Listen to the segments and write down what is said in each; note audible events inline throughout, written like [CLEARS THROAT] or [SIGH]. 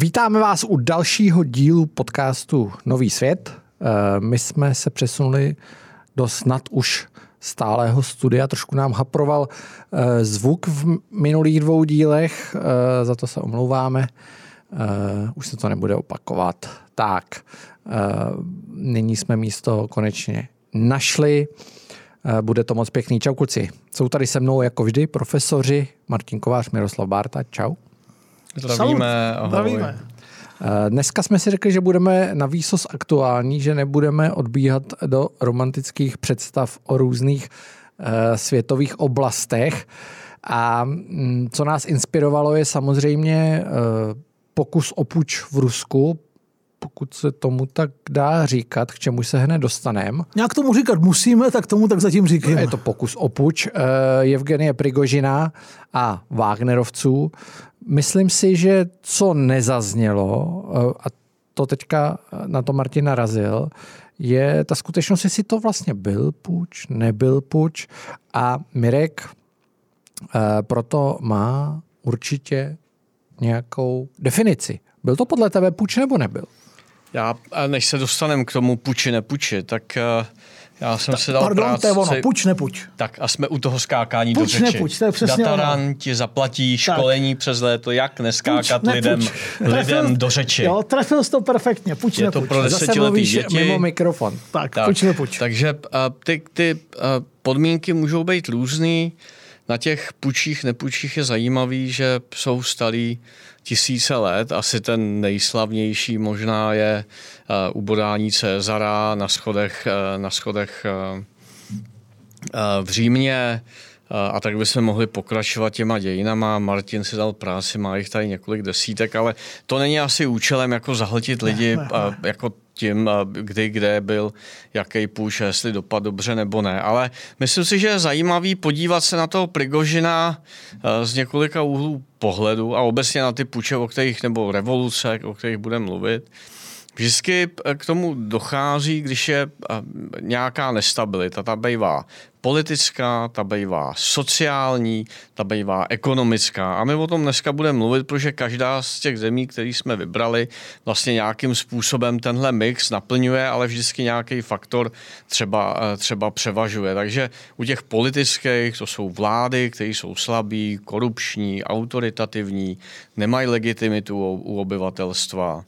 Vítáme vás u dalšího dílu podcastu Nový svět. Eh, my jsme se přesunuli do snad už stálého studia. Trošku nám haproval eh, zvuk v minulých dvou dílech, eh, za to se omlouváme. Už se to nebude opakovat. Tak, nyní jsme místo konečně našli. Bude to moc pěkný. Čau kluci. Jsou tady se mnou jako vždy profesoři Martin Kovář, Miroslav Bárta. Čau. Zdravíme, ahoj. Zdravíme. Eh, dneska jsme si řekli, že budeme na výsos aktuální, že nebudeme odbíhat do romantických představ o různých eh, světových oblastech. A mm, co nás inspirovalo je samozřejmě eh, pokus o puč v Rusku, pokud se tomu tak dá říkat, k čemu se hned dostaneme. Nějak tomu říkat musíme, tak tomu tak zatím říkáme. Je to pokus o puč Evgenie Prigožina a Wagnerovců. Myslím si, že co nezaznělo, eh, a to teďka na to Martin narazil, je ta skutečnost, jestli to vlastně byl puč, nebyl puč a Mirek eh, proto má určitě nějakou definici. Byl to podle tebe puč nebo nebyl? Já, než se dostaneme k tomu puči, nepuči, tak uh, já jsem Ta, si dal Pardon, práci. to je ono, puč, nepuč. Tak a jsme u toho skákání puč, do řeči. Nepuč, to je přesně Dataran ono. ti zaplatí školení tak. přes léto, jak neskákat puč, lidem, lidem trefil, do řeči. Jo, trefil jsi to perfektně, puč, Je nepuč. to pro desetiletý děti. mimo mikrofon. Tak, tak puč, nepuč. Takže uh, ty, ty uh, podmínky můžou být různý. Na těch pučích, nepučích je zajímavý, že jsou starý tisíce let. Asi ten nejslavnější možná je uh, ubodání Cezara na schodech, uh, na schodech uh, v Římě. A tak bychom mohli pokračovat těma dějinama. Martin si dal práci, má jich tady několik desítek, ale to není asi účelem jako zahltit lidi ne, ne, ne. jako tím, kdy, kde byl, jaký půjč, jestli dopad dobře nebo ne. Ale myslím si, že je zajímavý podívat se na toho Prigožina z několika úhlů pohledu a obecně na ty půjče, o kterých, nebo revoluce, o kterých budeme mluvit. Vždycky eh, k tomu dochází, když je eh, nějaká nestabilita, ta bývá politická, ta bývá sociální, ta bývá ekonomická. A my o tom dneska budeme mluvit, protože každá z těch zemí, které jsme vybrali, vlastně nějakým způsobem tenhle mix naplňuje, ale vždycky nějaký faktor třeba, eh, třeba převažuje. Takže u těch politických to jsou vlády, které jsou slabí, korupční, autoritativní, nemají legitimitu u obyvatelstva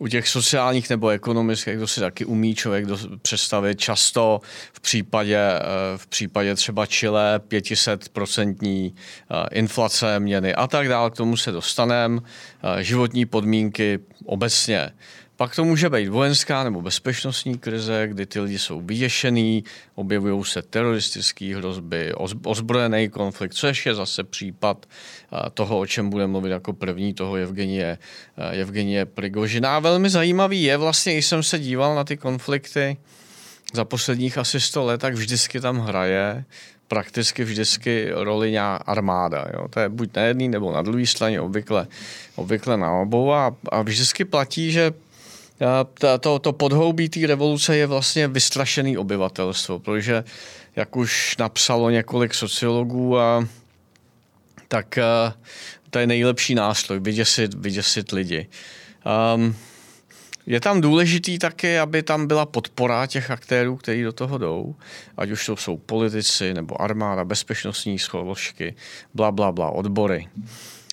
u těch sociálních nebo ekonomických, to si taky umí člověk představit často v případě, eh, v případě třeba Chile 500% eh, inflace měny a tak dále, k tomu se dostaneme, eh, životní podmínky obecně. Pak to může být vojenská nebo bezpečnostní krize, kdy ty lidi jsou vyděšený, objevují se teroristické hrozby, ozbrojený konflikt, což je zase případ toho, o čem budeme mluvit jako první, toho Evgenie, Evgenie Prigožina. A velmi zajímavý je vlastně, když jsem se díval na ty konflikty za posledních asi 100 let, tak vždycky tam hraje prakticky vždycky roli armáda. Jo? To je buď na jedné nebo na druhé straně, obvykle, obvykle na obou a, a vždycky platí, že to, to podhoubí té revoluce je vlastně vystrašený obyvatelstvo, protože jak už napsalo několik sociologů, a, tak a, to je nejlepší nástroj, vyděsit, vyděsit lidi. Um, je tam důležitý taky, aby tam byla podpora těch aktérů, kteří do toho jdou, ať už to jsou politici nebo armáda, bezpečnostní složky, bla, bla, bla, odbory.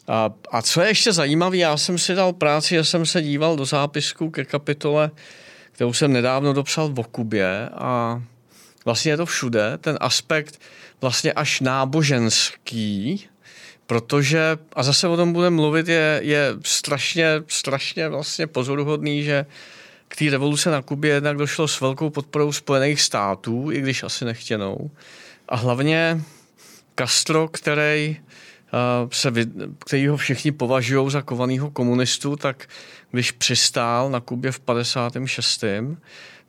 A, a co je ještě zajímavé, já jsem si dal práci, já jsem se díval do zápisku ke kapitole, kterou jsem nedávno dopsal v Okubě a vlastně je to všude, ten aspekt vlastně až náboženský, protože, a zase o tom budeme mluvit, je, je strašně, strašně vlastně pozoruhodný, že k té revoluce na Kubě jednak došlo s velkou podporou Spojených států, i když asi nechtěnou. A hlavně Castro, který se, který ho všichni považují za kovaného komunistu, tak když přistál na Kubě v 56.,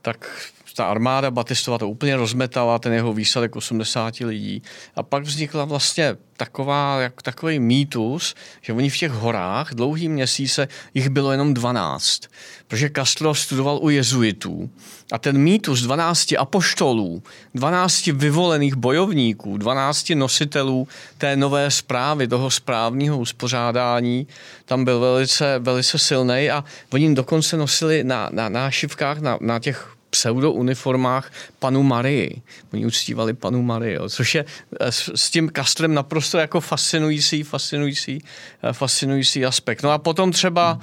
tak ta armáda Batistova to úplně rozmetala, ten jeho výsledek 80 lidí. A pak vznikla vlastně taková, jak, takový mýtus, že oni v těch horách dlouhý měsíce jich bylo jenom 12. Protože Castro studoval u jezuitů. A ten mýtus 12 apoštolů, 12 vyvolených bojovníků, 12 nositelů té nové zprávy, toho správního uspořádání, tam byl velice, velice silný a oni dokonce nosili na, na nášivkách, na, na těch pseudouniformách panu Marii. Oni uctívali panu Marii, jo, což je eh, s, s tím Kastrem naprosto jako fascinující, fascinující, eh, fascinující aspekt. No a potom třeba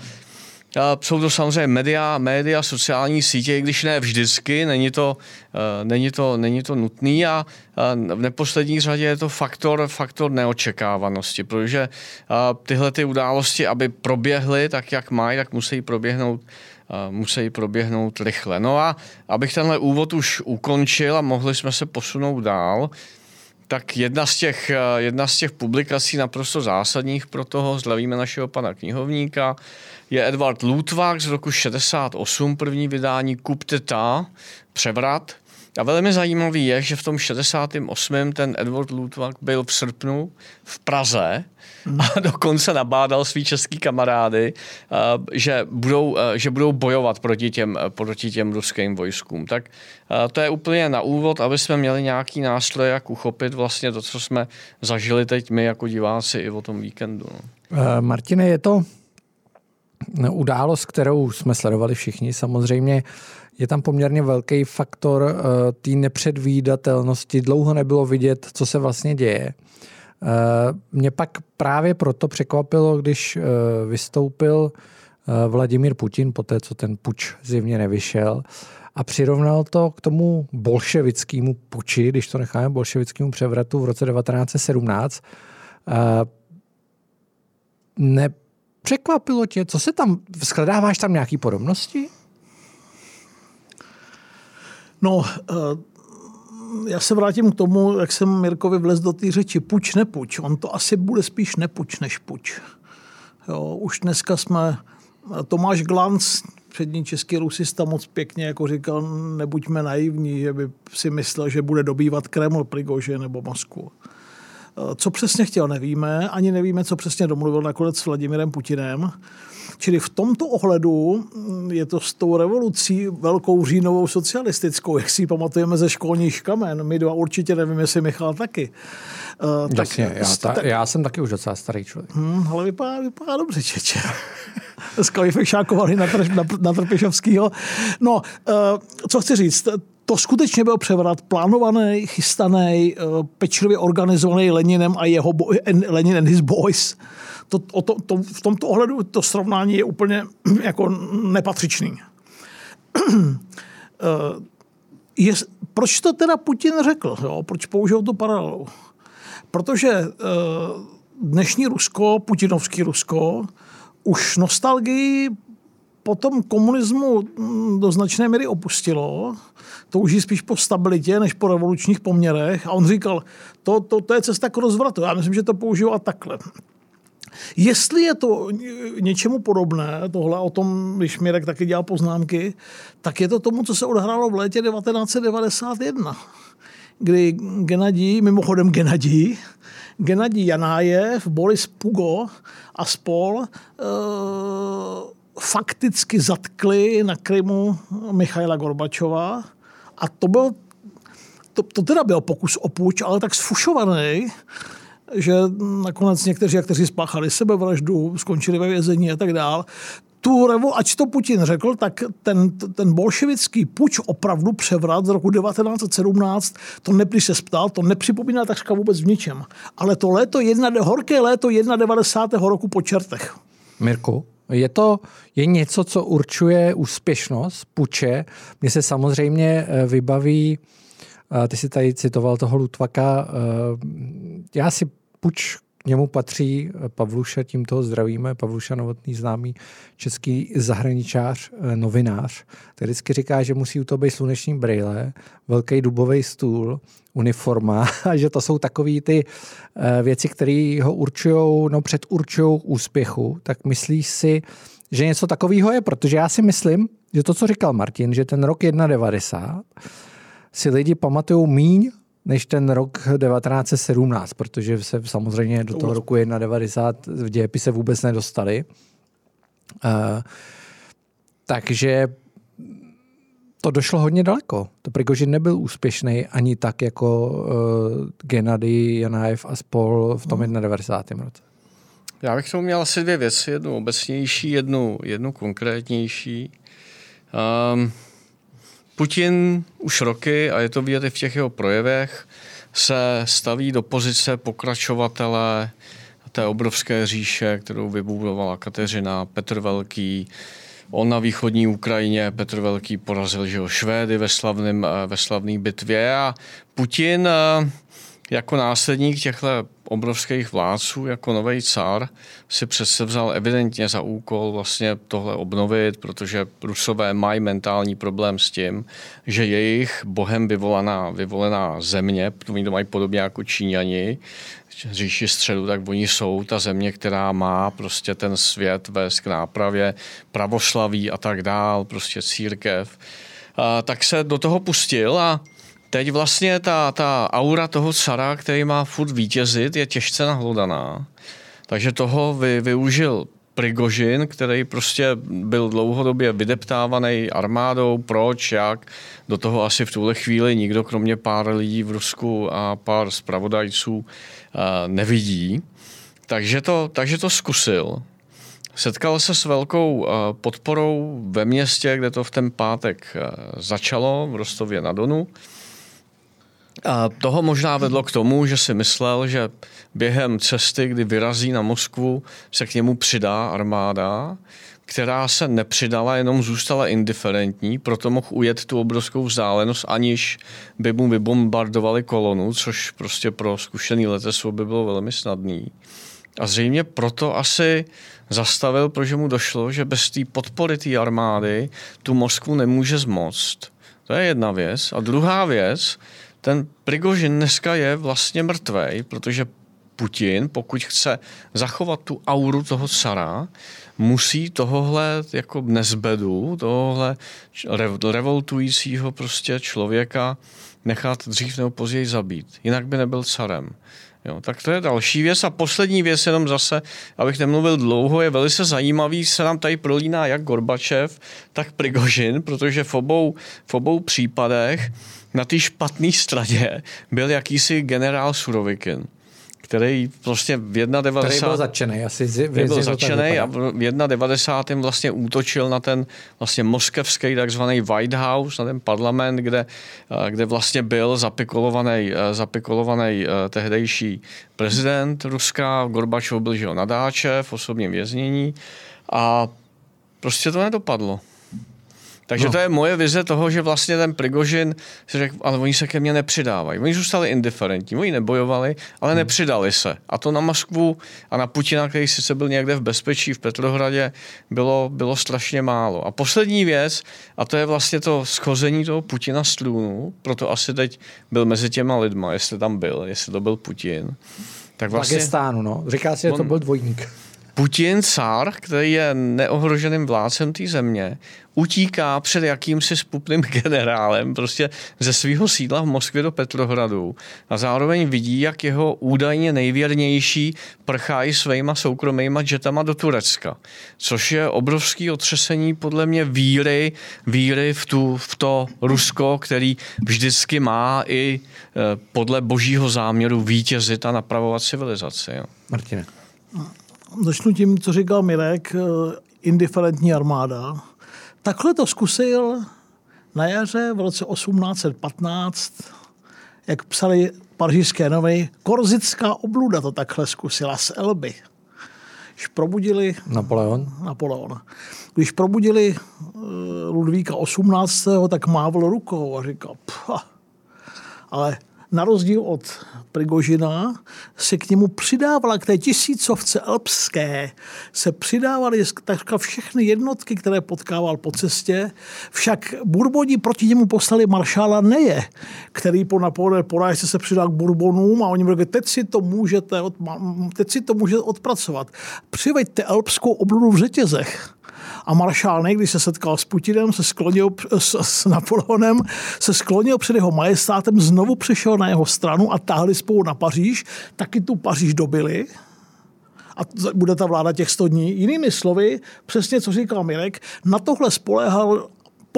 eh, jsou to samozřejmě média, média, sociální sítě, i když ne vždycky, není to, není to, není to nutný a v neposlední řadě je to faktor, faktor neočekávanosti, protože tyhle ty události, aby proběhly tak, jak mají, tak musí proběhnout musí proběhnout rychle. No a abych tenhle úvod už ukončil a mohli jsme se posunout dál, tak jedna z těch, jedna z těch publikací naprosto zásadních pro toho, zdravíme našeho pana knihovníka, je Edward Lutwak z roku 68, první vydání Kupteta, převrat. A velmi zajímavý je, že v tom 68. ten Edward Lutwak byl v srpnu v Praze a dokonce nabádal svý český kamarády, eh, že budou, eh, že budou bojovat proti těm, eh, proti těm ruským vojskům. Tak to je úplně na úvod, aby jsme měli nějaký nástroj, jak uchopit vlastně to, co jsme zažili teď my jako diváci i o tom víkendu. No. Martine, je to událost, kterou jsme sledovali všichni. Samozřejmě je tam poměrně velký faktor té nepředvídatelnosti. Dlouho nebylo vidět, co se vlastně děje. Eh, mě pak právě proto překvapilo, když eh, vystoupil eh, Vladimír Putin, po té, co ten puč zjevně nevyšel, a přirovnal to k tomu bolševickému puči, když to necháme bolševickému převratu v roce 1917. Nepřekvapilo tě, co se tam, shledáváš tam nějaké podobnosti? No, já se vrátím k tomu, jak jsem Mirkovi vlez do té řeči. Puč, nepuč. On to asi bude spíš nepuč než puč. Jo, už dneska jsme... Tomáš Glanc, přední český rusista, moc pěkně jako říkal, nebuďme naivní, že by si myslel, že bude dobývat Kreml, Prigože nebo Moskvu. Co přesně chtěl, nevíme. Ani nevíme, co přesně domluvil nakonec s Vladimirem Putinem. Čili v tomto ohledu mm, je to s tou revolucí velkou říjnovou socialistickou, jak si ji pamatujeme ze školních kamen. My dva určitě nevím, jestli Michal taky. Uh, Jasně, tak, já, ta, tak, já jsem taky už docela starý člověk. Hmm, ale vypadá, vypadá dobře, čeče. [LAUGHS] Dneska vyfekšákovali na, na, na Trpišovskýho. No, uh, co chci říct, to skutečně byl převrat plánovaný, chystaný, pečlivě organizovaný Leninem a jeho boj, Lenin and his boys to, to, to, to, v tomto ohledu to srovnání je úplně [CLEARS THROAT] jako nepatřičný. [CLEARS THROAT] Eh, je, proč to teda Putin řekl? Jo? Proč použil tu paralelu? Protože eh, dnešní Rusko, putinovský Rusko, už nostalgii po tom komunismu hm, do značné míry opustilo, touží spíš po stabilitě než po revolučních poměrech. A on říkal, to, to, to je cesta k rozvratu. Já myslím, že to používá takhle. Jestli je to něčemu podobné, tohle o tom, když Mirek taky dělal poznámky, tak je to tomu, co se odhrálo v létě 1991, kdy Genadí, mimochodem Genadí, Genadí Janájev, Boris Pugo a spol e, fakticky zatkli na Krymu Michaila Gorbačova a to byl to, to teda byl pokus o půjč, ale tak sfušovaný, že nakonec někteří, kteří spáchali sebevraždu, skončili ve vězení a tak dál, tu revo, ať to Putin řekl, tak ten, ten bolševický puč opravdu převrat z roku 1917, to nepři se ptal, to nepřipomíná takřka vůbec v ničem. Ale to léto, jedna, horké léto 91. roku po čertech. Mirku, je to je něco, co určuje úspěšnost puče. Mně se samozřejmě eh, vybaví ty jsi tady citoval toho Lutvaka. Eh, já si puč k němu patří Pavluša, tím toho zdravíme, Pavluša Novotný známý český zahraničář, eh, novinář, který vždycky říká, že musí u toho být sluneční brýle, velký dubový stůl, uniforma [LAUGHS] a že to jsou takové ty eh, věci, které ho určují, no předurčují úspěchu, tak myslíš si, že něco takového je, protože já si myslím, že to, co říkal Martin, že ten rok 1,90 si lidi pamatují míň než ten rok 1917, protože se samozřejmě do toho roku 1,90 v dějepise vůbec nedostali. Uh, takže to došlo hodně daleko. To Prigožin nebyl úspěšný ani tak jako uh, Gennady, Janajev a spol v tom 91. roce. Já bych tomu měl asi dvě věci, jednu obecnější, jednu, jednu konkrétnější. Um, Putin už roky, a je to vidět i v těch jeho projevech, se staví do pozice pokračovatele té obrovské říše, kterou vybudovala Kateřina, Petr Velký, On na východní Ukrajině, Petr Velký porazil že jo, Švédy ve, slavném, ve slavné bitvě. A Putin eh, jako následník těchto obrovských vládců, jako nový cár, si přece vzal evidentně za úkol vlastně tohle obnovit, protože Rusové mají mentální problém s tím, že jejich bohem vyvolaná, vyvolená země, oni to mají podobně jako Číňani, říši středu, tak oni jsou ta země, která má prostě ten svět vést k nápravě, pravoslaví a tak dál, prostě církev. A, tak se do toho pustil a teď vlastně ta, ta aura toho cara, který má furt vítězit, je těžce nahlodaná. Takže toho vy, využil Prigožin, který prostě byl dlouhodobě vydeptávaný armádou, proč, jak. Do toho asi v tuhle chvíli nikdo, kromě pár lidí v Rusku a pár zpravodajců, nevidí. Takže to, takže to zkusil. Setkal se s velkou podporou ve městě, kde to v ten pátek začalo, v Rostově na Donu. A toho možná vedlo k tomu, že si myslel, že během cesty, kdy vyrazí na Moskvu, se k němu přidá armáda, která se nepřidala, jenom zůstala indiferentní, proto mohl ujet tu obrovskou vzdálenost, aniž by mu vybombardovali kolonu, což prostě pro zkušený letectvo by bylo velmi snadný. A zřejmě proto asi zastavil, protože mu došlo, že bez té podpory té armády tu Moskvu nemůže zmoct. To je jedna věc. A druhá věc, ten Prigožin dneska je vlastně mrtvej, protože Putin, pokud chce zachovat tu auru toho cara, musí tohohle jako nezbedu, tohohle revoltujícího prostě člověka nechat dřív nebo později zabít. Jinak by nebyl carem. Jo, tak to je další věc. A poslední věc, jenom zase, abych nemluvil dlouho, je velice zajímavý, se nám tady prolíná jak Gorbačev, tak Prigožin, protože v obou, v obou případech na té špatné straně byl jakýsi generál Surovikin který prostě v 91. Který byl začený asi. Z, byl začený a v 91. vlastně útočil na ten vlastně moskevský takzvaný White House, na ten parlament, kde, eh, kde vlastně byl zapikolovaný, eh, zapikolovaný eh, tehdejší prezident Ruska, Gorbačov byl jo, nadáče v osobním věznění a prostě to nedopadlo. Takže no. to je moje vize toho, že vlastně ten Prigožin si řekl, ale oni se ke mně nepřidávají. Oni zůstali indiferentní, oni nebojovali, ale hmm. nepřidali se. A to na Moskvu a na Putina, který sice byl někde v bezpečí v Petrohradě, bylo, bylo strašně málo. A poslední věc, a to je vlastně to schození toho Putina z trůnu, proto asi teď byl mezi těma lidma, jestli tam byl, jestli to byl Putin. Tak vlastně, Pagistánu, no. Říká si, že to byl dvojník. Putin, cár, který je neohroženým vládcem té země, utíká před jakýmsi spupným [LAUGHS] generálem prostě ze svého sídla v Moskvě do Petrohradu a zároveň vidí, jak jeho údajně nejvěrnější prchají svýma soukromýma jetama do Turecka. Což je obrovský otřesení podle mě víry, víry v, tu, v to Rusko, který vždycky má i e, podle božího záměru vítězit a napravovat civilizaci. Jo. Martine. Začnu tím, co říkal Mirek, e, indiferentní armáda. Takhle to zkusil na jaře v roce 1815, jak psali pařížské noviny, korzická obluda to takhle zkusila z Elby. Když probudili... Napoleon? Napoleon. Když probudili uh, Ludvíka 18., tak mávl rukou a říkal, ale na rozdíl od Prigožina se k němu přidávala, k té tisícovce alpské, se přidávaly takřka všechny jednotky, které potkával po cestě. Však Bourboni proti němu poslali maršála Neje, který po Napoleon porážce se přidal k Bourbonům a oni řekli, teď si to můžete, od, teď si to můžete odpracovat. Přiveďte alpskou obludu v řetězech. A maršál když se setkal s Putinem, se sklonil s, s Napoleonem, se sklonil před jeho majestátem, znovu přešel na jeho stranu a táhli spolu na Paříž, taky tu Paříž dobili a bude ta vláda těch 100 dní. Jinými slovy, přesně co říkal Mirek, na tohle spolehal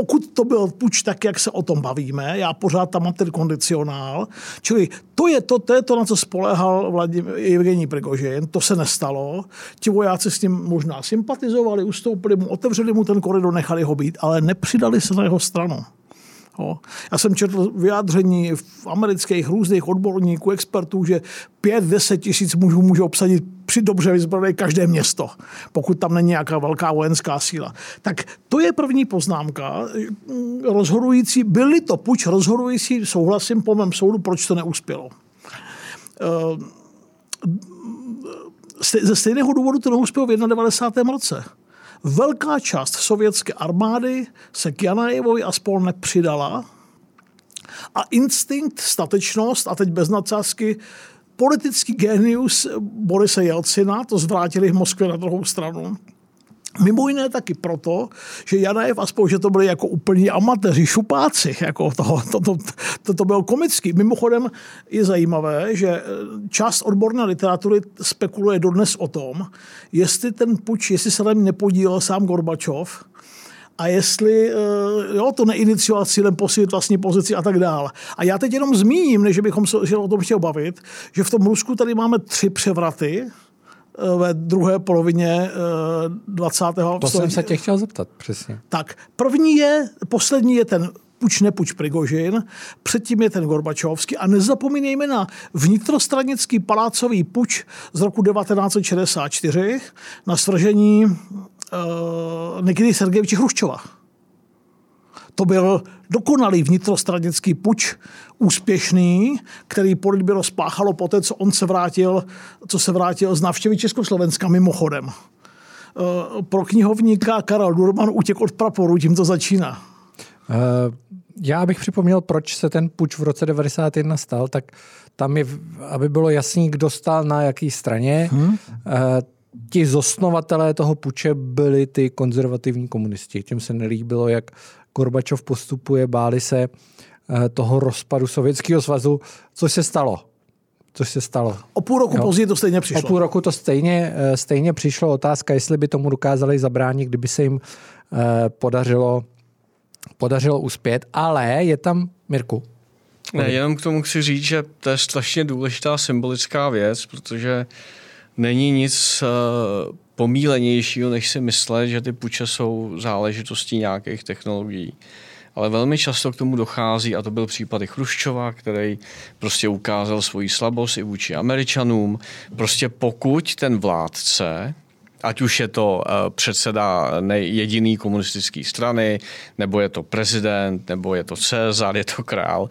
pokud to byl puč tak, jak se o tom bavíme, já pořád tam mám ten kondicionál, čili to je to, to, je to na co spolehal Vladimir Evgení Prigožin, to se nestalo. Ti vojáci s ním možná sympatizovali, ustoupili mu, otevřeli mu ten koridor, nechali ho být, ale nepřidali se na jeho stranu. Jo. Já jsem četl vyjádření v amerických různých odborníků, expertů, že 5-10 tisíc mužů může obsadit při dobře vyzbrojené každé město, pokud tam není nějaká velká vojenská síla. Tak to je první poznámka. Rozhodující, byli to puč rozhodující, souhlasím po mém soudu, proč to neuspělo. Eh, ze stejného důvodu to neuspělo v 91. roce. Velká část sovětské armády se k Janajevovi a spol. nepřidala a instinkt, statečnost, a teď bez nadsázky, politický genius Borise Jelcina, to zvrátili v Moskvě na druhou stranu, Mimo jiné taky proto, že Janajev aspoň, že to byli jako úplní amatéři, šupáci, jako to, to, to, to, to byl komický. Mimochodem je zajímavé, že část odborné literatury spekuluje dodnes o tom, jestli ten puč, jestli se tam nepodílel sám Gorbačov, a jestli eh, jo, to neinicioval cílem posílit vlastní pozici a tak dále. A já teď jenom zmíním, než bychom se o tom chtěl bavit, že v tom Rusku tady máme tři převraty, Eh, ve druhé polovině 20. Eh, to století. jsem se tě chtěl zeptat, přesně. Tak, první je, poslední je ten puč nepuč Prigožin, předtím je ten Gorbačovský a nezapomínejme na vnitrostranický palácový puč z roku 1964 na svržení uh, Nikity Sergejeviče Hruščova. To byl dokonalý vnitrostranický puč, úspěšný, který Politbyro spáchalo poté, co on se vrátil, co se vrátil z návštěvy Československa mimochodem. Eh, pro knihovníka Karel Durman utěk od praporu, tím to začíná. Uh, já bych připomněl, proč se ten puč v roce 91 stal, tak tam je, aby bylo jasný, kdo stál na jaký straně. Hmm. Uh, ti zosnovatelé toho puče byli ty konzervativní komunisti. Těm se nelíbilo, jak Gorbačov postupuje, báli se eh, toho rozpadu Sovětského svazu, což se stalo. Což se stalo. O půl roku jo. později to stejně přišlo. O půl roku to stejně, eh, stejně přišlo. Otázka, jestli by tomu dokázali zabránit, kdyby se jim eh, podařilo, podařilo uspět. Ale je tam, Mirku, ne, jenom k tomu chci říct, že to je strašně důležitá symbolická věc, protože není nic pomílenějšího, než si myslet, že ty puče jsou záležitostí nějakých technologií. Ale velmi často k tomu dochází, a to byl případ i Chruščova, který prostě ukázal svoji slabost i vůči Američanům. Prostě pokud ten vládce, ať už je to uh, předseda jediný komunistické strany, nebo je to prezident, nebo je to Cezar, je to král, uh,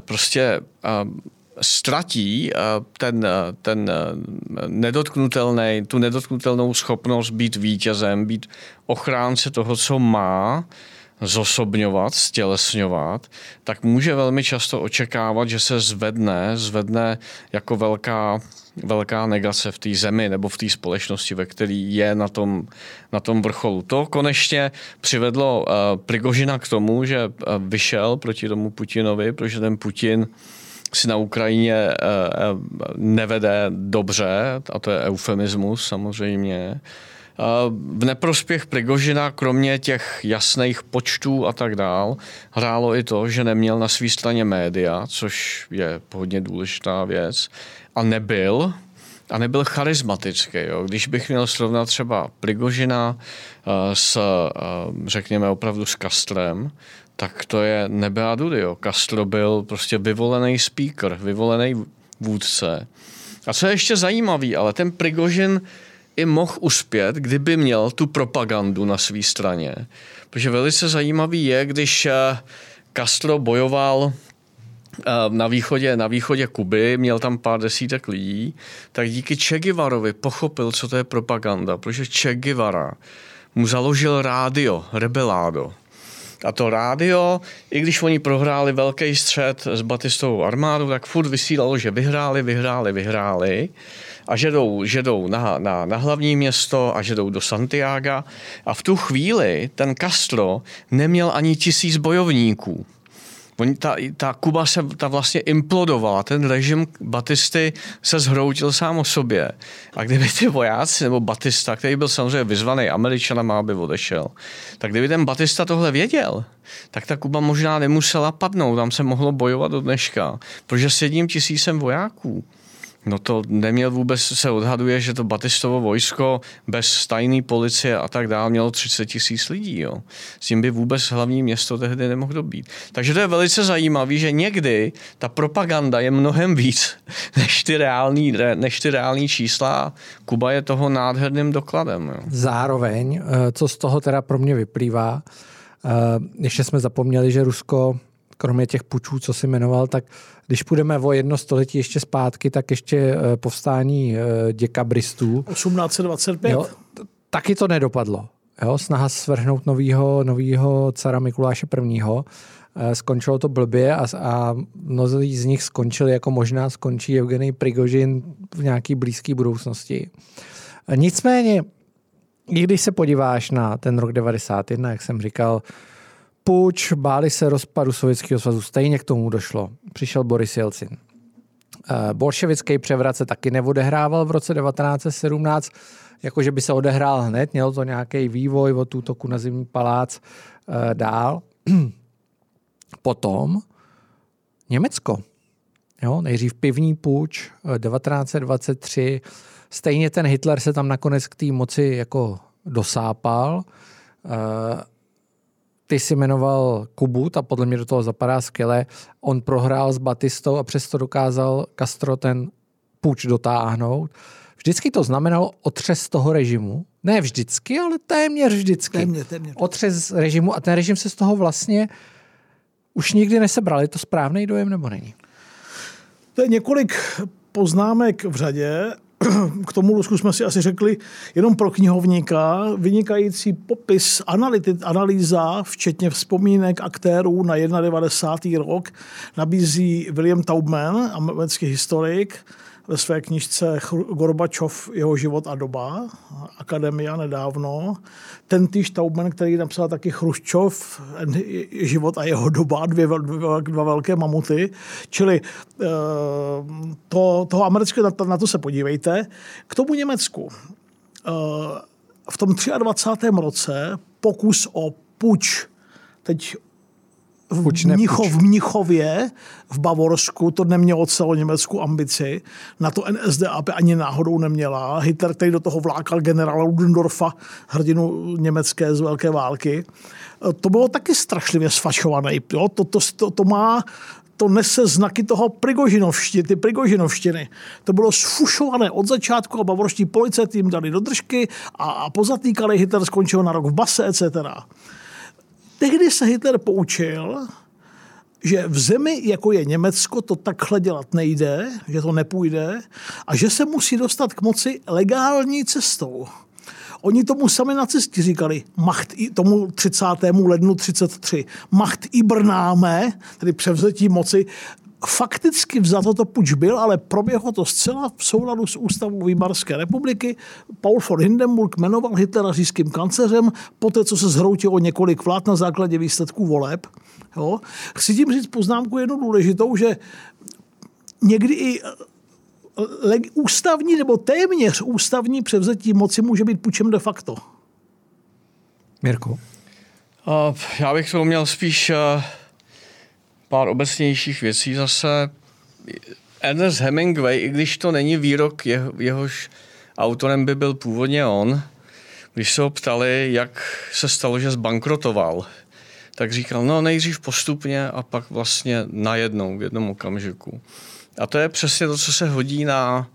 prostě uh, ztratí eh, ten, eh, ten eh, nedotknutelný, tu nedotknutelnou schopnost být vítězem, být ochránce toho, co má, zosobňovat, stělesňovat, tak může velmi často očekávat, že se zvedne, zvedne jako velká, velká negace v té zemi nebo v té společnosti, ve které je na tom, na tom vrcholu. To konečně přivedlo uh, Prigožina k tomu, že uh, vyšel proti tomu Putinovi, protože ten Putin si na Ukrajině eh, eh, nevede dobře, a to je eufemismus samozřejmě. V neprospěch Prigožina, kromě těch jasných počtů a tak dál, hrálo i to, že neměl na své straně média, což je hodně důležitá věc, a nebyl, a nebyl charismatický. Jo. Když bych měl srovnat třeba Prigožina eh, s, řekněme, opravdu s Kastrem, tak to je nebe a dudy. Castro byl prostě vyvolený speaker, vyvolený vůdce. A co je ještě zajímavý, ale ten Prigožin i mohl uspět, kdyby měl tu propagandu na své straně. Protože velice zajímavý je, když eh, Castro bojoval eh, na východě, na východě Kuby, měl tam pár desítek lidí, tak díky Che Guevarovi pochopil, co to je propaganda, protože Che Guevara mu založil rádio, Rebelado A to rádio, i když oni prohráli velký střed s Batistovou armádou, tak furt vysílalo, že vyhráli, vyhráli, vyhráli a že jdou, že jdou na, na, na hlavní město a že jdou do Santiago. A v tu chvíli ten Castro neměl ani tisíc bojovníků. Oni, ta, ta Kuba se ta vlastně implodovala, ten režim Batisty se zhroutil sám o sobě. A kdyby ty vojáci, nebo Batista, který byl samozřejmě vyzvaný Američanem, aby odešel, tak kdyby ten Batista tohle věděl, tak ta Kuba možná nemusela padnout, tam se mohlo bojovat do dneška, protože s jedním tisícem vojáků No to neměl vůbec, se odhaduje, že to Batistovo vojsko bez tajné policie a tak dále mělo 30 tisíc lidí. Jo. S tím by vůbec hlavní město tehdy nemohlo být. Takže to je velice zajímavé, že někdy ta propaganda je mnohem víc [LAUGHS] než ty reální, než ty reální čísla. Kuba je toho nádherným dokladem. Jo. Zároveň, eh, co z toho teda pro mě vyplývá, eh, ještě jsme zapomněli, že Rusko kromě těch pučů, co si jmenoval, tak když půjdeme o jedno století ještě zpátky, tak ještě eh, povstání eh, děkabristů. 1825. Jo, taky to nedopadlo. Jo, snaha svrhnout novýho, novýho cara Mikuláše I. Eh, skončilo to blbě a, a mnozí z nich skončili, jako možná skončí Evgenij Prigožin v nějaké blízké budoucnosti. Nicméně, i když se podíváš na ten rok 91, jak jsem říkal, puč, báli se rozpadu Sovětského svazu, stejně k tomu došlo. Přišel Boris Jelcin. Eh, bolševický převrat se taky neodehrával v roce 1917, jakože by se odehrál hned, měl to nějaký vývoj od útoku na zimní palác eh, dál. [CLEARS THROAT] Potom Německo. Jo, nejdřív pivní půjč 1923. Eh, stejně ten Hitler se tam nakonec k té moci jako dosápal ty si jmenoval Kubu, a podle mě do toho zapadá skvěle. On prohrál s Batistou a přesto dokázal Castro ten půjč dotáhnout. Vždycky to znamenalo otřes toho režimu. Ne vždycky, ale téměř vždycky. Téměř, téměř. Otřes režimu a ten režim se z toho vlastně už nikdy nesebral. Je to správný dojem nebo není? To je několik poznámek v řadě k tomu Rusku jsme si asi řekli jenom pro knihovníka vynikající popis, analyty, analýza, včetně vzpomínek aktérů na 91. rok, nabízí William Taubman, americký historik, ve své knižce Gorbačov, jeho život a doba, Akademia nedávno. Ten týž Taubman, který napsal taky Chruščov, život a jeho doba, dvě, dvě, dva velké mamuty. Čili eh, to, toho amerického, na, na to se podívejte. K tomu Německu. Eh, v tom 23. roce pokus o puč, teď v, puč, Mnichov, v Mnichově v Bavorsku to nemělo celou německou ambici. Na to NSDAP ani náhodou neměla. Hitler, který do toho vlákal generála Ludendorfa, hrdinu německé z Velké války, to bylo taky strašlivě sfašované. Jo? To, to, to, to má to nese znaky toho prigožinovštiny, ty prigožinovštiny. To bylo sfušované od začátku a bavorští policajti jim dali do držky a, a pozatýkali, Hitler skončil na rok v base, etc. Tehdy se Hitler poučil, že v zemi, jako je Německo, to takhle dělat nejde, že to nepůjde a že se musí dostat k moci legální cestou. Oni tomu sami nacisti říkali, macht i, tomu 30. lednu 33, macht i brnáme, tedy převzetí moci, fakticky vzato to puč byl, ale proběhlo to zcela v souladu s ústavou Výmarské republiky. Paul von Hindenburg jmenoval Hitlera říšským kancleřem, poté co se zhroutilo několik vlád na základě výsledků voleb. Jo. Chci tím říct poznámku jednu důležitou, že někdy i eh, ústavní nebo téměř ústavní převzetí moci může být pučem de facto. Mirko? Uh, já bych to měl spíš uh pár obecnějších věcí zase. Ernest Hemingway, i když to není výrok, jeho, jehož autorem by byl původně on, když se ho ptali, jak se stalo, že zbankrotoval, tak říkal, no nejdřív postupně a pak vlastně najednou v jednom okamžiku. A to je přesně to, co se hodí na,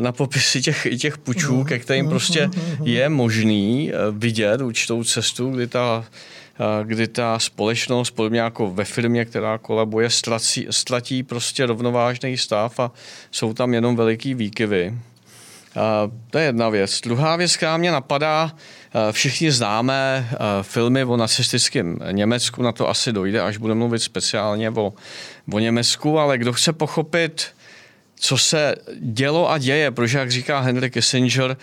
na popisy těch, těch pučů, ke kterým prostě je možný eh, vidět určitou cestu, kdy ta kdy ta společnost, podobně jako ve firmě, která kolabuje, ztratí, ztratí prostě rovnovážný stav a jsou tam jenom veliký výkyvy. to je jedna věc. Druhá věc, která mě napadá, všichni známe filmy o nacistickém Německu, na to asi dojde, až budeme mluvit speciálně o, o Německu, ale kdo chce pochopit, co se dělo a děje, protože jak říká Henry Kissinger,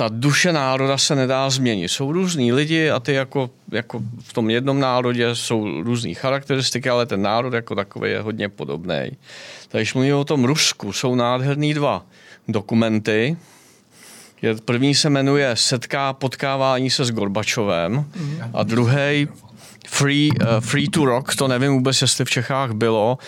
ta duše národa se nedá změnit. Jsou různí lidi a ty jako, jako v tom jednom národě jsou různé charakteristiky, ale ten národ jako takový je hodně podobný. Takže když mluvíme o tom Rusku, jsou nádherný dva dokumenty. První se jmenuje Setká potkávání se s Gorbačovem a druhý Free, uh, Free to Rock, to nevím vůbec, jestli v Čechách bylo,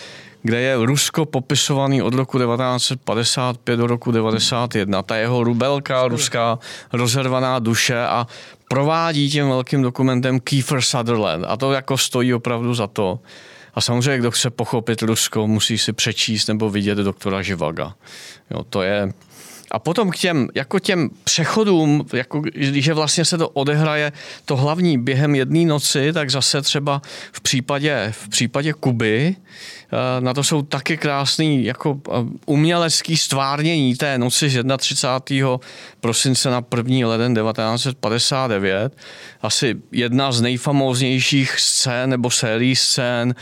kde je Rusko popisovaný od roku 1955 do roku 1991. Ta jeho rubelka, ruská rozervaná duše a provádí tím velkým dokumentem Kiefer Sutherland. A to jako stojí opravdu za to. A samozřejmě, kdo chce pochopit Rusko, musí si přečíst nebo vidět doktora Živaga. Jo, to je, a potom k těm, jako těm přechodům, jako když vlastně se to odehraje to hlavní během jedné noci, tak zase třeba v případě, v případě Kuby, eh, na to jsou taky krásný jako eh, umělecký stvárnění té noci z 31. prosince na 1. leden 1959. Asi jedna z nejfamóznějších scén nebo sérií scén,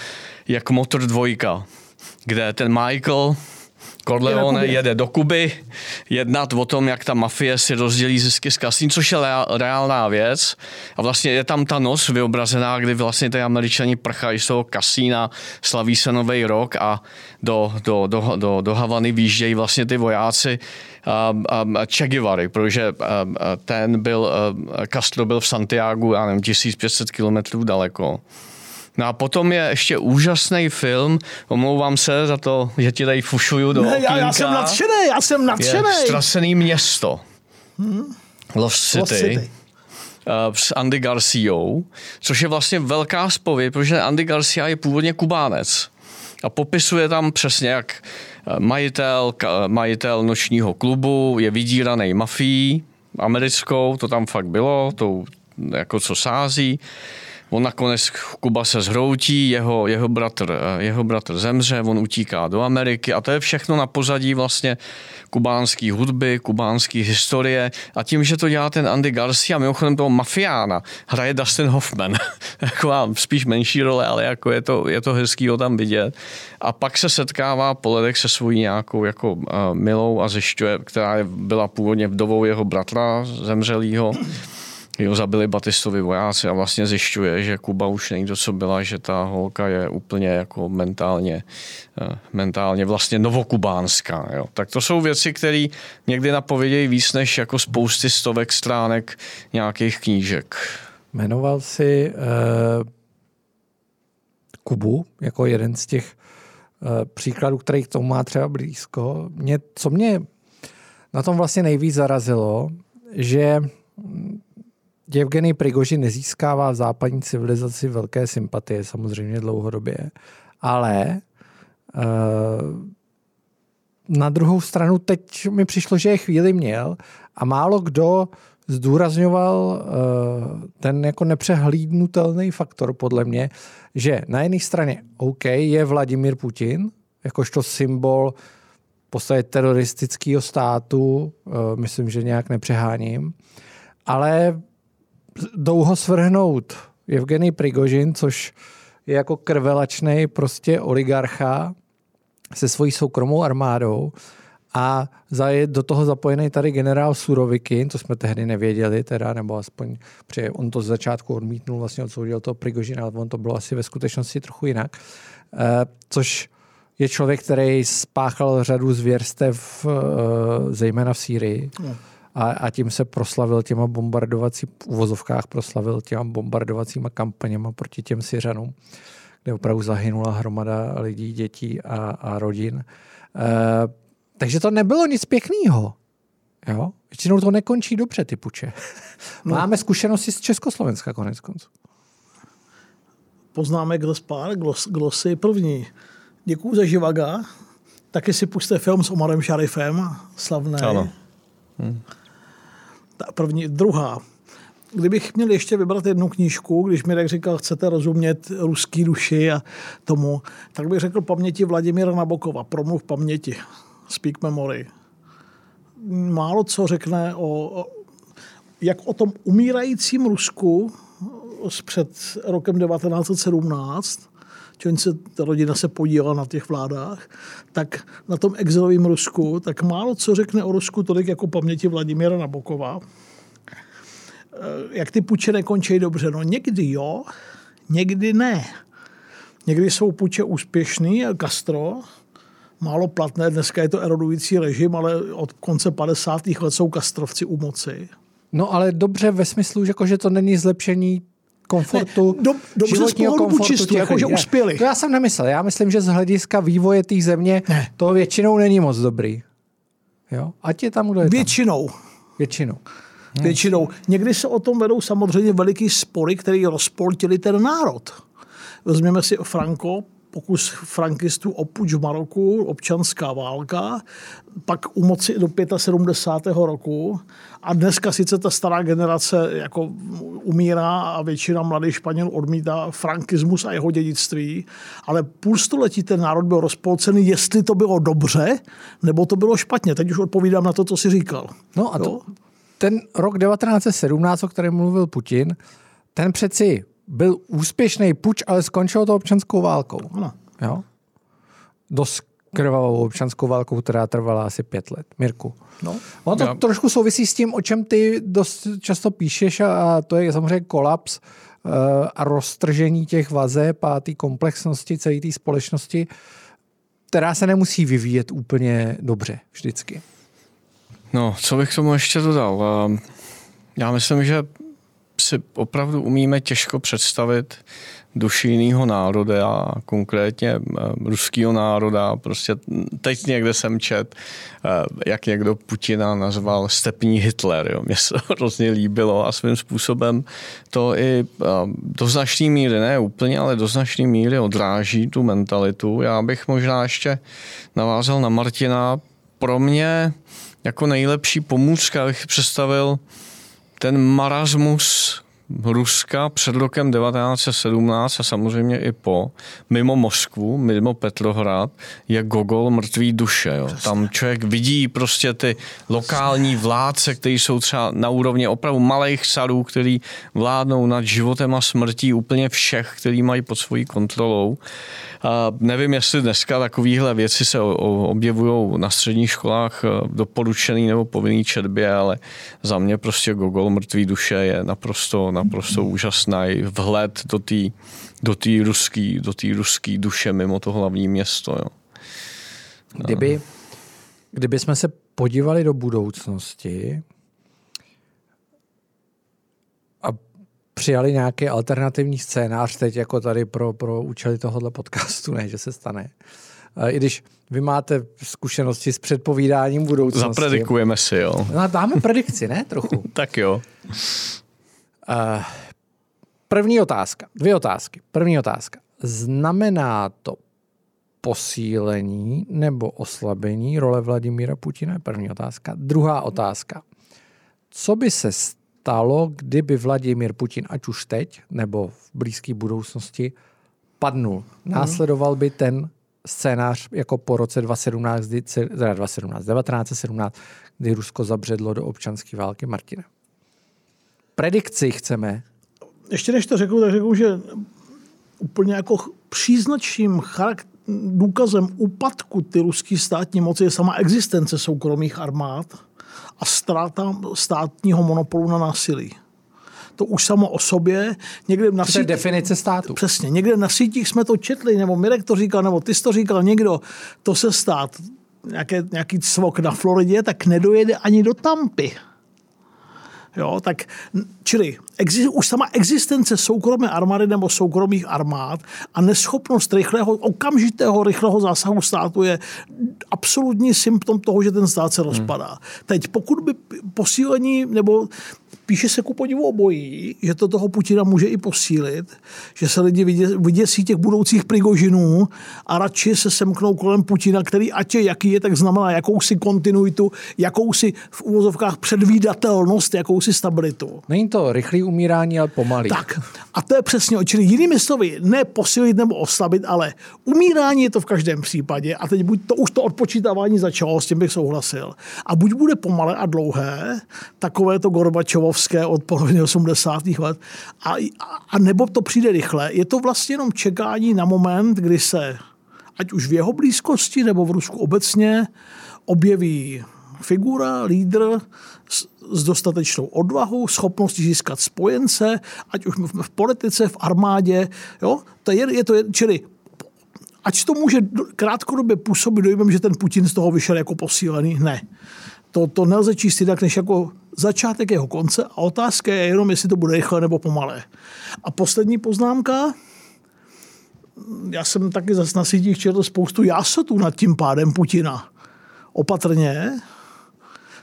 jak Motor dvojka, kde ten Michael Corleone jede do Kuby jednat o tom, jak ta mafie si rozdělí zisky z kasín, což je reálná věc. A vlastně je tam ta noc vyobrazená, kdy vlastně ty američani prchají z toho kasína, slaví se nový rok a do, do, do, do, do Havany výjíždějí vlastně ty vojáci um, um, Che Guevary, protože um, ten byl, um, Castro byl v Santiago, já nevím, 1500 kilometrů daleko. No a potom je ještě úžasný film, omlouvám se za to, že ti tady fušuju do ne, já, já jsem nadšený, já jsem nadšený. Je Strasený město. Hmm. Lost City. Lost City uh, s Andy Garciou, což je vlastně velká spověď, protože Andy Garcia je původně kubánec. A popisuje tam přesně, jak eh, majitel, majitel nočního klubu je vydíraný mafií americkou, to tam fakt bylo, to jako co sází On nakonec Kuba se zhroutí, jeho, jeho, bratr, jeho bratr zemře, on utíká do Ameriky a to je všechno na pozadí vlastně kubánský hudby, kubánský historie a tím, že to dělá ten Andy Garcia, mimochodem toho mafiána, hraje Dustin Hoffman. [LAUGHS] Taková spíš menší role, ale jako je to, je to hezký ho tam vidět. A pak se setkává po ledech se svojí nějakou jako uh, milou a zjišťuje, která byla původně vdovou jeho bratra zemřelýho jo, zabili Batistovi vojáci a vlastně zjišťuje, že Kuba už není to, co byla, že ta holka je úplně jako mentálně, eh, mentálně vlastně novokubánská. Jo. Tak to jsou věci, které někdy napovědějí víc než jako spousty stovek stránek nějakých knížek. Jmenoval si uh, Kubu jako jeden z těch uh, příkladů, který k tomu má třeba blízko. Mě, co mě na tom vlastně nejvíc zarazilo, že Evgeny Prigožin nezískává v západní civilizaci velké sympatie, samozřejmě dlouhodobě, ale uh, na druhou stranu teď mi přišlo, že je chvíli měl a málo kdo zdůrazňoval uh, ten jako nepřehlídnutelný faktor podle mě, že na jedné straně OK je Vladimír Putin, jakožto symbol podstatě teroristického státu, uh, myslím, že nějak nepřeháním, ale dlouho svrhnout Evgeny Prigožin, což je jako krvelačný prostě oligarcha se svojí soukromou armádou a je do toho zapojený tady generál Surovikin, to jsme tehdy nevěděli, teda, nebo aspoň, protože on to z začátku odmítnul, vlastně odsoudil toho Prigožina, ale on to bylo asi ve skutečnosti trochu jinak. E, což je člověk, který spáchal řadu zvěrstev, e, zejména v Sýrii. No a, a tím se proslavil těma bombardovací, v uvozovkách proslavil těma bombardovacíma kampaněma proti těm Syřanům, kde opravdu zahynula hromada lidí, dětí a, a rodin. E, takže to nebylo nic pěkného. Jo? Většinou to nekončí dobře, ty puče. [LAUGHS] No. Máme zkušenosti z Československa konec konců. Poznáme Glospár, glos, glosy první. Děkuju za Živaga. Taky si puste film s Omarem Šarifem, slavný. Ano. Hmm. Ta první, druhá. Kdybych měl ještě vybrat jednu knížku, když mi tak říkal, chcete rozumět ruský duši a tomu, tak bych řekl paměti Vladimíra Nabokova, Promluv paměti, Speak Memory. málo co řekne o, jak o tom umírajícím Rusku před rokem 1917, čím se ta rodina se podívala na těch vládách, tak na tom exilovém Rusku, tak málo co řekne o Rusku tolik jako paměti Vladimíra Nabokova. Eh, jak ty puče nekončí dobře? No někdy jo, někdy ne. Někdy jsou puče úspěšný, Castro, málo platné, dneska je to erodující režim, ale od konce 50. let jsou kastrovci u moci. No ale dobře ve smyslu, že, jako, že to není zlepšení komfortu, ne, do, dobře životního komfortu. Čistu, jako, že uspěli. To já jsem nemyslel. Já myslím, že z hlediska vývoje té země ne. to většinou není moc dobrý. Jo? Ať je tam, kdo je Většinou. Tam. Většinou. Hmm. Většinou. Někdy se o tom vedou samozřejmě veliký spory, které rozpoltili ten národ. Vezměme si Franco, pokus frankistů o puč v Maroku, občanská válka, pak u moci do 75. roku a dneska sice ta stará generace jako umírá a většina mladých Španělů odmítá frankismus a jeho dědictví, ale půl století ten národ byl rozpolcený, jestli to bylo dobře, nebo to bylo špatně. Teď už odpovídám na to, co jsi říkal. No a to, ten rok 1917, o kterém mluvil Putin, ten přeci byl úspěšný puč, ale skončilo to občanskou válkou. Ano. Jo? Dost krvavou občanskou válkou, která trvala asi pět let. Mirku. No. Ono to Já... trošku souvisí s tím, o čem ty dost často píšeš a to je samozřejmě kolaps uh, a roztržení těch vazeb a té komplexnosti celé té společnosti, která se nemusí vyvíjet úplně dobře vždycky. No, co bych k tomu ještě dodal? Ehm, já myslím, že si opravdu umíme těžko představit duši jiného národa a konkrétně ehm, ruského národa. Prostě teď někde jsem čet, ehm, jak někdo Putina nazval stepní Hitler. Jo. Mně se to [LAUGHS] hrozně líbilo a svým způsobem to i do značné míry, ne úplně, ale do značné míry odráží tu mentalitu. Já bych možná ještě navázal na Martina. Pro mě jako nejlepší pomůcka bych představil ten marasmus Ruska před rokem 1917 a samozřejmě i po, mimo Moskvu, mimo Petrohrad, je Gogol mrtvý duše. Jo. Tam člověk vidí prostě ty lokální vládce, kteří jsou třeba na úrovni opravdu malých sadů, který vládnou nad životem a smrtí úplně všech, který mají pod svojí kontrolou. A nevím, jestli dneska takovéhle věci se objevují na středních školách eh, doporučený nebo povinný četbě, ale za mě prostě Gogol mrtvý duše je naprosto, naprosto úžasný vhled do té do tý ruský, do tý ruský duše mimo to hlavní město. Jo. Kdyby, kdyby jsme se podívali do budoucnosti, přijali nějaký alternativní scénář teď jako tady pro, pro účely tohohle podcastu, ne, že se stane. I když vy máte zkušenosti s předpovídáním budoucnosti. Zapredikujeme si, jo. No, dáme predikci, ne? Trochu. [LAUGHS] tak jo. Uh, první otázka. Dvě otázky. První otázka. Znamená to posílení nebo oslabení role Vladimíra Putina? První otázka. Druhá otázka. Co by se stalo, kdyby Vladimír Putin, ať už teď nebo v blízké budoucnosti, padnul. Následoval by ten scénář jako po roce 2017, kdy, teda 2017, 1917, kdy Rusko zabředlo do občanské války Martina. Predikci chceme. Ještě než to řeknu, tak řeknu, že úplně jako příznačným charakter, důkazem úpadku ty ruské státní moci je sama existence soukromých armád a ztráta státního monopolu na násilí. To už samo o sobě. Někde na to je definice státu. Přesně. Někde na sítích jsme to četli, nebo Mirek to říkal, nebo ty jsi to říkal někdo. To se stát, nějaké, nějaký cvok na Floridě, tak nedojede ani do Tampy. Jo, tak, čili exist, už sama existence soukromé armády nebo soukromých armád a neschopnost rychlého, okamžitého rychlého zásahu státu je absolutní symptom toho, že ten stát se rozpadá. Hmm. Teď pokud by posílení nebo Píše se ku podivu obojí, že to toho Putina může i posílit, že se lidi vyděsí těch budoucích prigožinů a radši se semknou kolem Putina, který ať je jaký je, tak znamená jakousi kontinuitu, jakousi v úvozovkách předvídatelnost, jakousi stabilitu. Není to to rychlé umírání, ale pomalý. Tak. A to je přesně, čili jinými slovy, ne posilit nebo oslabit, ale umírání je to v každém případě. A teď buď to už to odpočítávání začalo, s tím bych souhlasil. A buď bude pomalé a dlouhé, takové to Gorbačovovské od poloviny 80. let, a, a nebo to přijde rychle. Je to vlastně jenom čekání na moment, kdy se, ať už v jeho blízkosti nebo v Rusku obecně, objeví figura, lídr s, dostatečnou odvahou, schopností získat spojence, ať už v, v politice, v armádě. Jo? To je, je to, čili ať to může krátkodobě působit dojmem, že ten Putin z toho vyšel jako posílený, ne. To, to nelze číst jinak než jako začátek jeho konce a otázka je jenom, jestli to bude rychle nebo pomalé. A poslední poznámka, já jsem taky zase na sítích četl spoustu jásotů nad tím pádem Putina. Opatrně,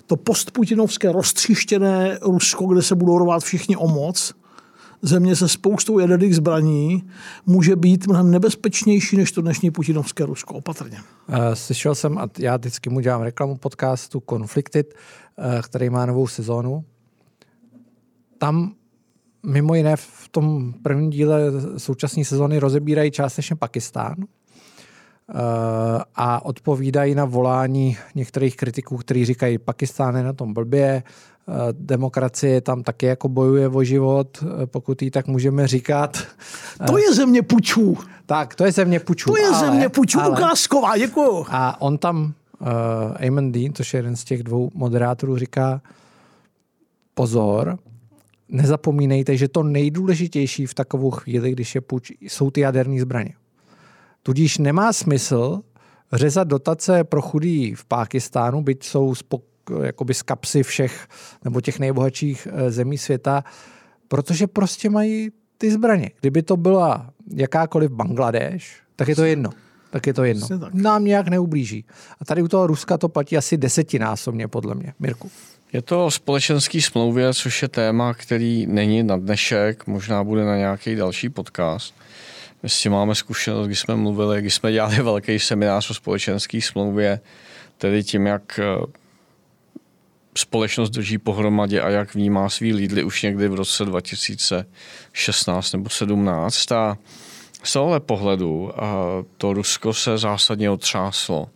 to postputinovské roztříštěné Rusko, kde se budou rovat všichni o moc, země se spoustou jaderných zbraní, může být mnohem nebezpečnější než to dnešní putinovské Rusko. Opatrně. Eh, slyšel jsem, a já vždycky mu dělám reklamu podcastu Conflicted, eh, který má novou sezónu. Tam mimo jiné v tom prvním díle současné sezóny rozebírají částečně Pakistán a odpovídají na volání některých kritiků, kteří říkají, Pakistán je na tom blbě, eh, demokracie tam taky jako bojuje o život, eh, pokud ji tak můžeme říkat. [LAUGHS] To je země pučů. Tak, to je země pučů. To je ale, země pučů, ale, ukázková, děkuju. A on tam, uh, Eamon Dean, to je jeden z těch dvou moderátorů, říká, pozor, nezapomínejte, že to nejdůležitější v takovou chvíli, když je puč, jsou ty jaderné zbraně. Tudíž nemá smysl řezat dotace pro chudí v Pákistánu, byť jsou spok, jakoby z kapsy všech nebo těch nejbohatších eh, zemí světa, protože prostě mají ty zbraně. Kdyby to byla jakákoliv Bangladeš, tak je to jedno. Tak je to jedno. Nám nějak neublíží. A tady u toho Ruska to platí asi desetinásobně, podle mě. Mirku. Je to společenský smlouvě, což je téma, který není na dnešek, možná bude na nějaký další podcast. My s tím máme zkušenost, když jsme mluvili, když jsme dělali [LAUGHS] velký seminář o společenské smlouvě, tedy tím, jak eh, společnost drží pohromadě a jak vnímá svý lídly už někdy v roce 2016 nebo 17. A z tohohle pohledu a to Rusko se zásadně otřáslo.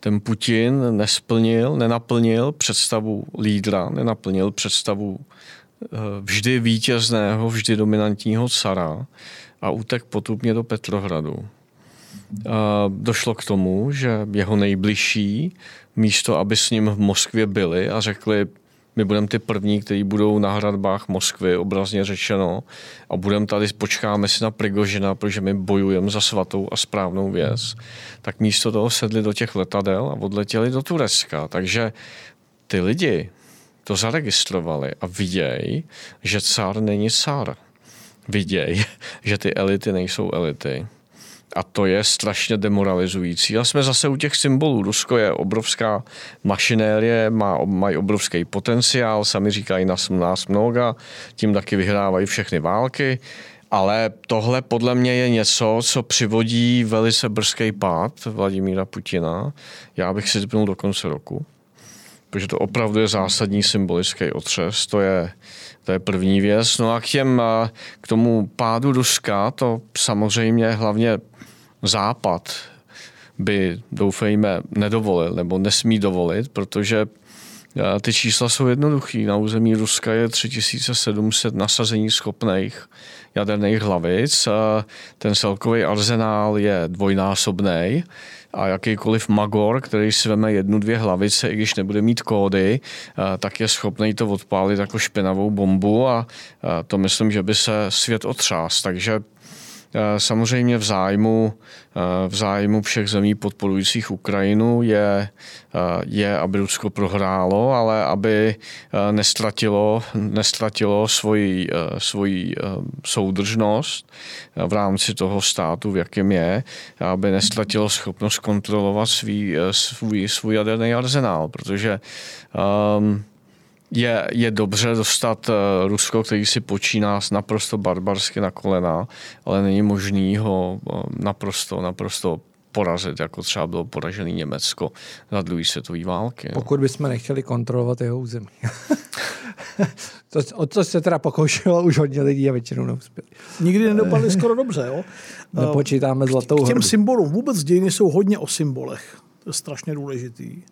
Ten Putin nesplnil, nenaplnil představu lídra, nenaplnil představu eh, vždy vítězného, vždy dominantního cara a útek potupně do Petrohradu. Došlo k tomu, že jeho nejbližší, místo aby s ním v Moskvě byli a řekli, my budeme ty první, kteří budou na hradbách Moskvy, obrazně řečeno, a budeme tady, počkáme si na Prigožina, protože my bojujeme za svatou a správnou věc, tak místo toho sedli do těch letadel a odletěli do Turecka. Takže ty lidi to zaregistrovali a vidějí, že cár není cár vidějí, [LAUGHS] že ty elity nejsou elity. A to je strašně demoralizující. A jsme zase u těch symbolů. Rusko je obrovská mašinérie, má, mají obrovský potenciál, sami říkají nás, nás mnoha, tím taky vyhrávají všechny války. Ale tohle podle mě je něco, co přivodí velice brzký pád Vladimíra Putina. Já bych si typnul do konce roku, protože to opravdu je zásadní symbolický otřes. To je to je první věc. No a k, těm, k tomu pádu Ruska, to samozřejmě hlavně Západ by, doufejme, nedovolil nebo nesmí dovolit, protože ty čísla jsou jednoduchý. Na území Ruska je 3700 nasazení schopných jaderných hlavic. Ten celkový arzenál je dvojnásobný a jakýkoliv magor, který sveme jednu, dvě hlavice, i když nebude mít kódy, tak je schopný to odpálit jako špinavou bombu a to myslím, že by se svět otřás. Takže Eh, samozřejmě v zájmu, eh, v zájmu všech zemí podporujících Ukrajinu je, eh, je, aby Rusko prohrálo, ale aby nestratilo, nestratilo svoji, svoji soudržnost v rámci toho státu, v jakém je, aby nestratilo schopnost kontrolovat svý, svůj, svůj jaderný arzenál, protože um, je, je dobře dostat uh, Rusko, který si počíná naprosto barbarsky na kolena, ale není možný ho uh, naprosto, naprosto porazit, jako třeba bylo poražený Německo za druhé světové války. Pokud bychom nechtěli kontrolovat jeho území. [LAUGHS] to, o co se teda pokoušelo už hodně lidí a většinou neuspěli. Nikdy nedopadli skoro dobře. Jo? [LAUGHS] Nepočítáme zlatou K těm hrdu. symbolům. Vůbec dějiny jsou hodně o symbolech. To je strašně důležitý.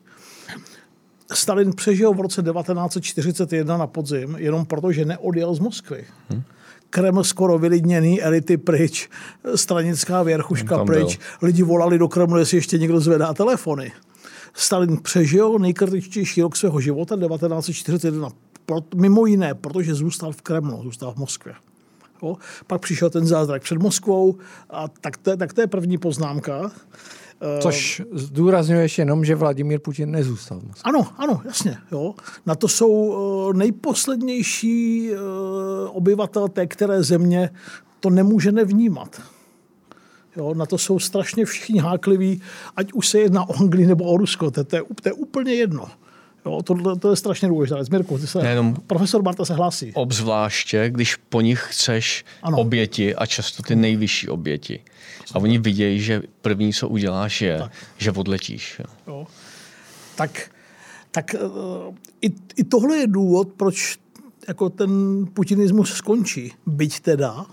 Stalin přežil v roce 1941 na podzim jenom proto, že neodjel z Moskvy. Hmm. Kreml skoro vylidněný, elity pryč, stranická věrchuška pryč. byl. Lidi volali do Kremlu, jestli ještě někdo zvedá telefony. Stalin přežil nejkritičtější rok svého života 1941. Pro, mimo jiné, protože zůstal v Kremlu, zůstal v Moskvě. Jo? Pak přišel ten zázrak před Moskvou a tak to, tak to je první poznámka. Což zdůrazňuješ jenom, že Vladimír Putin nezůstal. v Moskvě. Ano, ano, jasně. Jo. Na to jsou eh, nejposlednější eh, obyvatel té které země, to nemůže nevnímat. Jo, na to jsou strašně všichni hákliví, ať už se jedná o Anglii nebo o Rusko, to, to, je, to je úplně jedno. Jo, to, to je strašně důležité. Mirku, ty se, Nejenom- profesor Marta se hlásí. Obzvláště, když po nich chceš ano. oběti a často ty nejvyšší oběti. A oni vidějí, že první, co uděláš, je, tak. že odletíš. Jo. Jo. Tak, tak eh, i, i tohle je důvod, proč jako ten putinismus skončí. Byť teda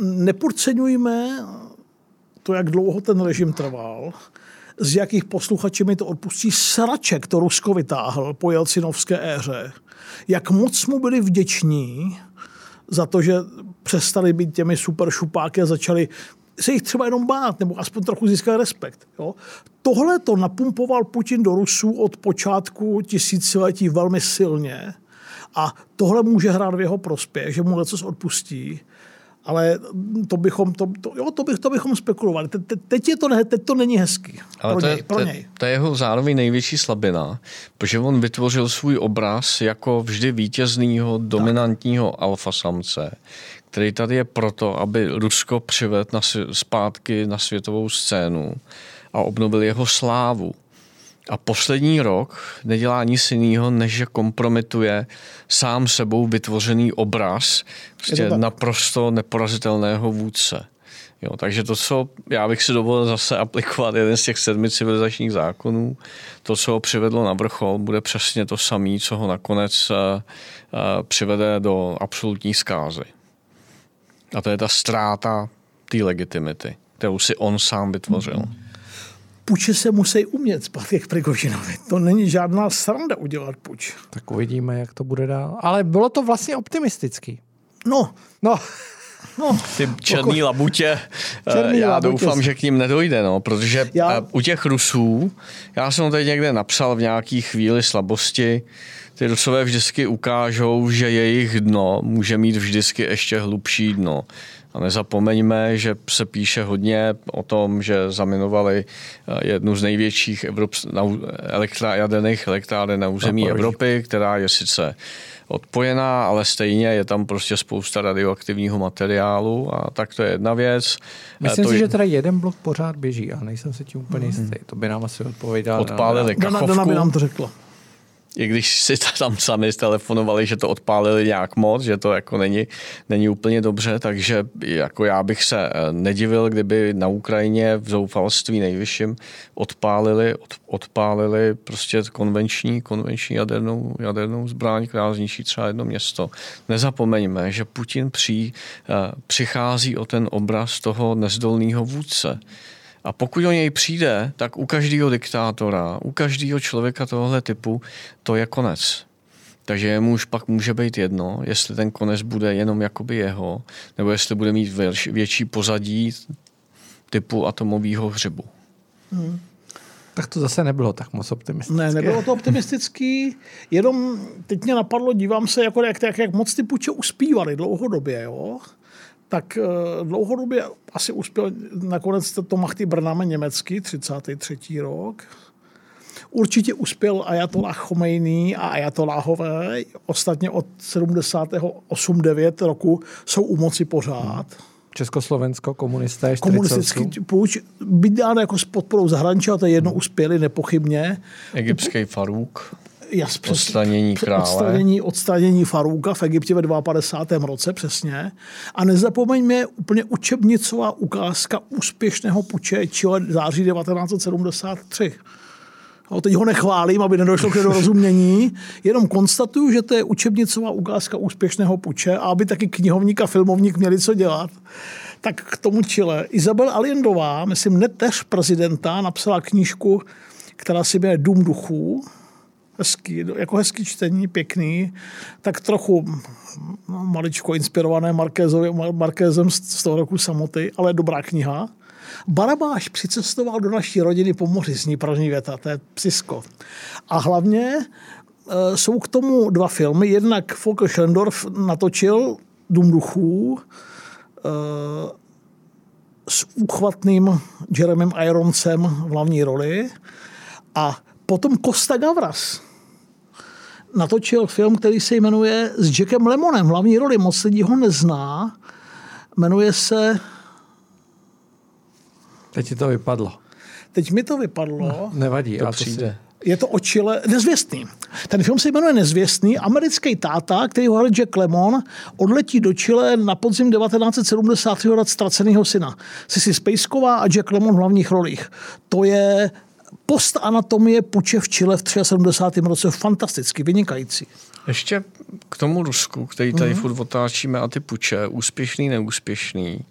nepodceňujme to, jak dlouho ten režim trval, z jakých posluchači mi to odpustí sraček to Rusko vytáhl po Jelcinovské éře. Jak moc mu byli vděční za to, že přestali být těmi super šupáky a začali se jich třeba jenom bát, nebo aspoň trochu získat respekt. Jo? Tohle to napumpoval Putin do Rusů od počátku tisíciletí velmi silně a tohle může hrát v jeho prospěch, že mu něco odpustí, ale to bychom, to, to, jo, to, bych, to bychom spekulovali. Te, te, teď, je to, ne, teď to není hezký. Ale pro to, něj, je, pro to, něj. to je jeho zároveň největší slabina, protože on vytvořil svůj obraz jako vždy vítězného, dominantního alfasamce, který tady je proto, aby Rusko přivedl na, zpátky na světovou scénu a obnovil jeho slávu. A poslední rok nedělá nic jiného, než že kompromituje sám sebou vytvořený obraz prostě naprosto neporazitelného vůdce. Jo, takže to, co já bych si dovolil zase aplikovat jeden z těch sedmi civilizačních zákonů, to, co ho přivedlo na vrchol, bude přesně to samé, co ho nakonec uh, uh, přivede do absolutní zkázy. A to je ta ztráta té legitimity, kterou si on sám vytvořil. Puče se musí umět zpátky k Prigožinovi. To není žádná sranda udělat puč. Tak uvidíme, jak to bude dál. Ale bylo to vlastně optimistický. No, No, no, Ty černý labutě, Černý eh, já labutě. doufám, že k ním nedojde, no, protože Já- já... u těch Rusů, já jsem to teď někde napsal v nějaký chvíli slabosti, ty Rusové vždycky ukážou, že jejich dno může mít vždycky ještě hlubší dno. A nezapomeňme, že se píše hodně o tom, že zaminovali eh, jednu z největších na- elektra- jaderných elektráren na území. Evropy, která je sice odpojená, ale stejně je tam prostě spousta radioaktivního materiálu a tak to je jedna věc. myslím to si, je- že teda jeden blok pořád běží, ale nejsem si tím úplně jistý. To by nám asi odpověděl. odpálili Dana, kachovku, Dana by nám to řekla. I když si tam sami telefonovali, že to odpálili nějak moc, že to jako není, není úplně dobře, takže jako já bych se eh, nedivil, kdyby na Ukrajině v zoufalství nejvyšším odpálili, od, odpálili prostě konvenční, konvenční jadernou, jadernou zbraň, která zničí třeba jedno město. Nezapomeňme, že Putin při, eh, přichází o ten obraz toho nezdolného vůdce. A pokud o něj přijde, tak u každého diktátora, u každého člověka tohohle typu, to je konec. Takže jemu už pak může být jedno, jestli ten konec bude jenom jakoby jeho, nebo jestli bude mít větší, větší pozadí typu atomového hřibu. Tak to zase nebylo tak moc optimistické. Ne, nebylo to optimistický, jenom teď mě napadlo, dívám se, jako jak, jak, jak moc ty puče uspívali dlouhodobě, jo? Tak eh, dlouhodobě asi uspěl nakonec to Machty Brnáme německý, 33. rok. Určitě uspěl Ajatollah Chomejný a Ajatollahové, ostatně od 78-9 roku jsou u moci pořád. Československo, komunisté, Komunistický půjč, dáno jako s podporou zahraničí, a to je jedno uspěli nepochybně. Egyptský Faruk, Jas, přes- Odstranění přes- krále. Odstranění, odstranění Farouka v Egyptě ve 52. roce přesně. A nezapomeňme úplně učebnicová ukázka úspěšného puče Chile září 1973. No, teď ho nechválím, aby nedošlo k nedorozumění, [LAUGHS] jenom konstatuju, že to je učebnicová ukázka úspěšného puče a aby taky knihovník a filmovník měli co dělat. Tak k tomu Chile. Izabel Allendová, myslím, neteř prezidenta, napsala knížku, která si jmenuje Dům duchů, hezký, jako hezký čtení, pěkný, tak trochu no, maličko inspirované Markézem z toho roku samoty, ale dobrá kniha. Barabáš přicestoval do naší rodiny po moři, zní první věta, to je psisko. A hlavně e, jsou k tomu dva filmy. Jednak Volker Schlendorf natočil Dům duchů e, s úchvatným Jeremem Ironsem v hlavní roli a potom Costa Gavras natočil film, který se jmenuje s Jackem Lemonem, hlavní roli, moc lidí ho nezná. Jmenuje se Teď ti to vypadlo. Teď mi to vypadlo. No, nevadí, to přijde. Si... Je to očile nezvěstný. Ten film se jmenuje Nezvěstný. Americký táta, který ho hraje Jack Lemon, odletí do Chile na podzim 1970. hledat ztraceného syna. Sisi Spejsková a Jack Lemon v hlavních rolích. To je postanatomie puče v Chile v 73. roce. Fantasticky, vynikající. Ještě k tomu Rusku, který tady mm-hmm. furt otáčíme a ty puče, úspěšný, neúspěšný.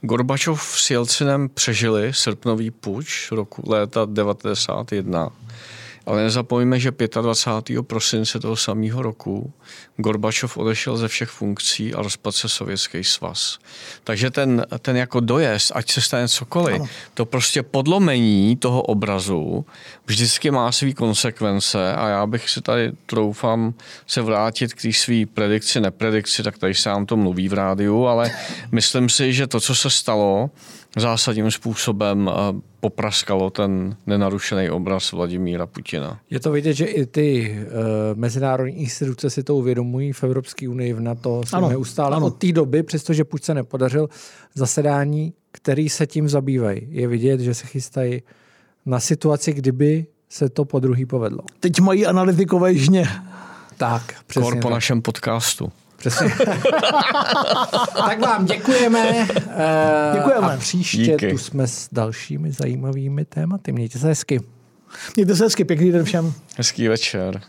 Gorbačov s Jelcinem přežili srpnový puč roku léta 91 ale nezapomeňme, že 25. prosince toho samého roku Gorbačov odešel ze všech funkcí a rozpadl se Sovětský svaz. Takže ten, ten jako dojezd, ať se stane cokoliv, ano. to prostě podlomení toho obrazu vždycky má své konsekvence a já bych si tady troufám se vrátit k té své predikci, nepredikci, tak tady se nám to mluví v rádiu, ale [LAUGHS] myslím si, že to, co se stalo, zásadním způsobem popraskalo ten nenarušený obraz Vladimíra Putina. Je to vidět, že i ty uh, mezinárodní instituce si to uvědomují v Evropské unii, v NATO, se ano, neustále ano. od té doby, přestože Puč se nepodařil, zasedání, který se tím zabývají. Je vidět, že se chystají na situaci, kdyby se to po druhý povedlo. Teď mají analytikové žně. Tak, přesně. Kor po tak. našem podcastu. Přesně. [LAUGHS] tak vám děkujeme. Eh, děkujeme. A příště Díky. tu jsme s dalšími zajímavými tématy. Mějte se hezky. Mějte se hezky, pěkný den všem. Hezký večer.